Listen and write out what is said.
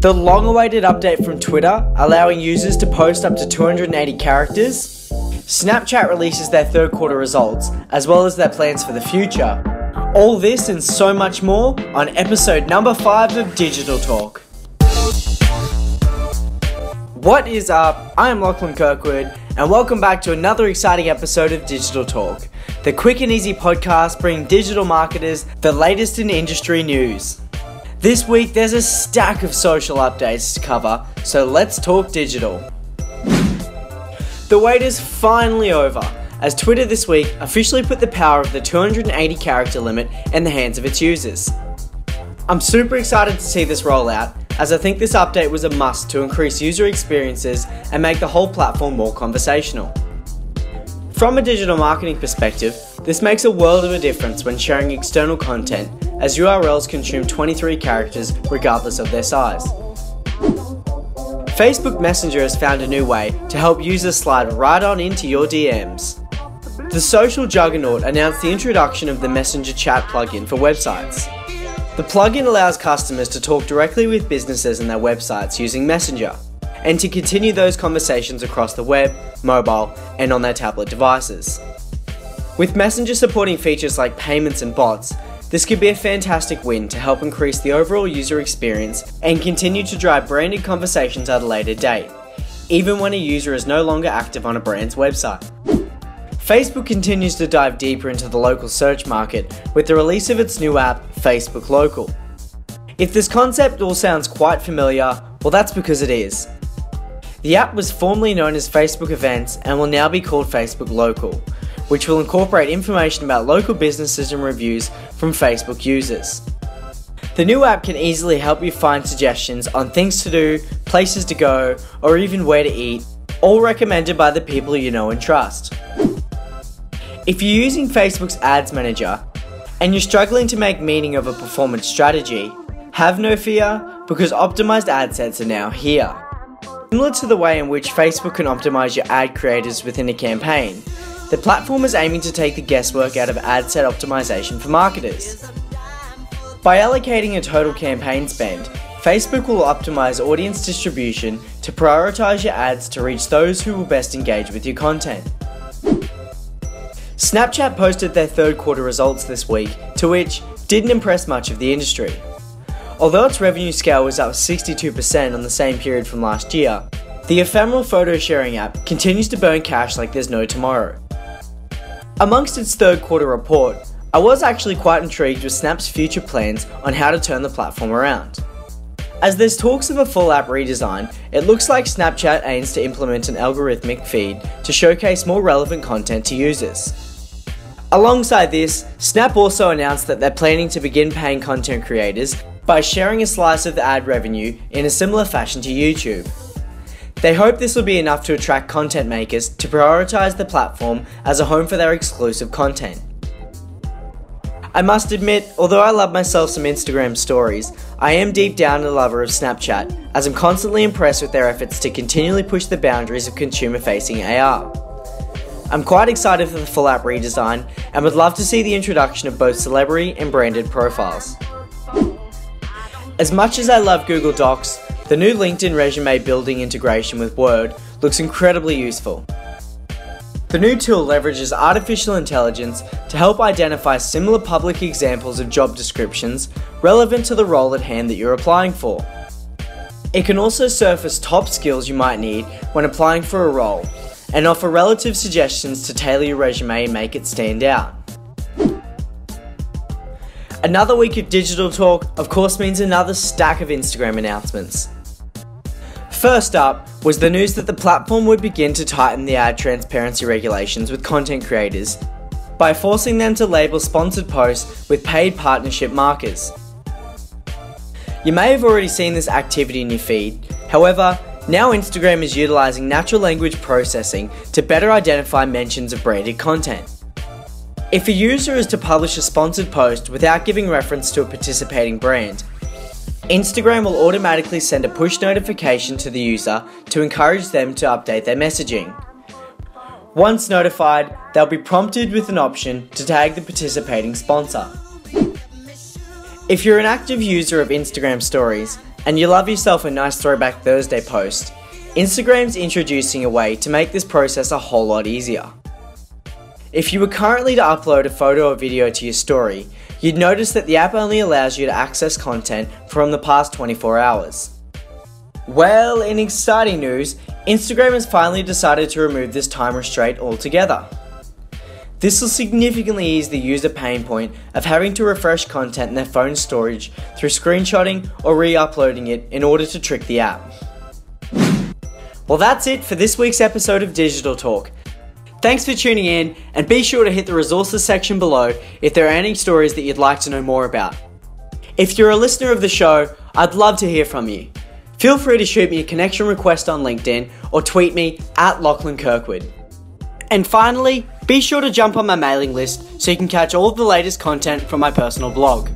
The long awaited update from Twitter, allowing users to post up to 280 characters. Snapchat releases their third quarter results, as well as their plans for the future. All this and so much more on episode number 5 of Digital Talk. What is up? I am Lachlan Kirkwood, and welcome back to another exciting episode of Digital Talk, the quick and easy podcast bringing digital marketers the latest in industry news. This week there's a stack of social updates to cover, so let's talk digital. The wait is finally over, as Twitter this week officially put the power of the 280 character limit in the hands of its users. I'm super excited to see this roll out, as I think this update was a must to increase user experiences and make the whole platform more conversational. From a digital marketing perspective, this makes a world of a difference when sharing external content as URLs consume 23 characters regardless of their size. Facebook Messenger has found a new way to help users slide right on into your DMs. The social juggernaut announced the introduction of the Messenger chat plugin for websites. The plugin allows customers to talk directly with businesses and their websites using Messenger, and to continue those conversations across the web, mobile, and on their tablet devices. With Messenger supporting features like payments and bots, this could be a fantastic win to help increase the overall user experience and continue to drive branded conversations at a later date, even when a user is no longer active on a brand's website. Facebook continues to dive deeper into the local search market with the release of its new app, Facebook Local. If this concept all sounds quite familiar, well, that's because it is. The app was formerly known as Facebook Events and will now be called Facebook Local, which will incorporate information about local businesses and reviews from Facebook users. The new app can easily help you find suggestions on things to do, places to go, or even where to eat, all recommended by the people you know and trust. If you're using Facebook's Ads Manager and you're struggling to make meaning of a performance strategy, have no fear because optimized ad sets are now here. Similar to the way in which Facebook can optimize your ad creators within a campaign, the platform is aiming to take the guesswork out of ad set optimization for marketers. By allocating a total campaign spend, Facebook will optimize audience distribution to prioritize your ads to reach those who will best engage with your content. Snapchat posted their third quarter results this week, to which didn't impress much of the industry. Although its revenue scale was up 62% on the same period from last year, the ephemeral photo sharing app continues to burn cash like there's no tomorrow. Amongst its third quarter report, I was actually quite intrigued with Snap's future plans on how to turn the platform around. As there's talks of a full app redesign, it looks like Snapchat aims to implement an algorithmic feed to showcase more relevant content to users. Alongside this, Snap also announced that they're planning to begin paying content creators by sharing a slice of the ad revenue in a similar fashion to YouTube. They hope this will be enough to attract content makers to prioritize the platform as a home for their exclusive content. I must admit, although I love myself some Instagram stories, I am deep down a lover of Snapchat, as I'm constantly impressed with their efforts to continually push the boundaries of consumer facing AR. I'm quite excited for the full app redesign and would love to see the introduction of both celebrity and branded profiles. As much as I love Google Docs, the new LinkedIn resume building integration with Word looks incredibly useful. The new tool leverages artificial intelligence to help identify similar public examples of job descriptions relevant to the role at hand that you're applying for. It can also surface top skills you might need when applying for a role and offer relative suggestions to tailor your resume and make it stand out. Another week of digital talk, of course, means another stack of Instagram announcements. First up was the news that the platform would begin to tighten the ad transparency regulations with content creators by forcing them to label sponsored posts with paid partnership markers. You may have already seen this activity in your feed, however, now Instagram is utilizing natural language processing to better identify mentions of branded content. If a user is to publish a sponsored post without giving reference to a participating brand, Instagram will automatically send a push notification to the user to encourage them to update their messaging. Once notified, they'll be prompted with an option to tag the participating sponsor. If you're an active user of Instagram stories, and you love yourself a nice Throwback Thursday post, Instagram's introducing a way to make this process a whole lot easier. If you were currently to upload a photo or video to your story, you'd notice that the app only allows you to access content from the past 24 hours. Well, in exciting news, Instagram has finally decided to remove this time restraint altogether. This will significantly ease the user pain point of having to refresh content in their phone storage through screenshotting or re uploading it in order to trick the app. Well, that's it for this week's episode of Digital Talk. Thanks for tuning in, and be sure to hit the resources section below if there are any stories that you'd like to know more about. If you're a listener of the show, I'd love to hear from you. Feel free to shoot me a connection request on LinkedIn or tweet me at Lachlan Kirkwood. And finally, be sure to jump on my mailing list so you can catch all of the latest content from my personal blog.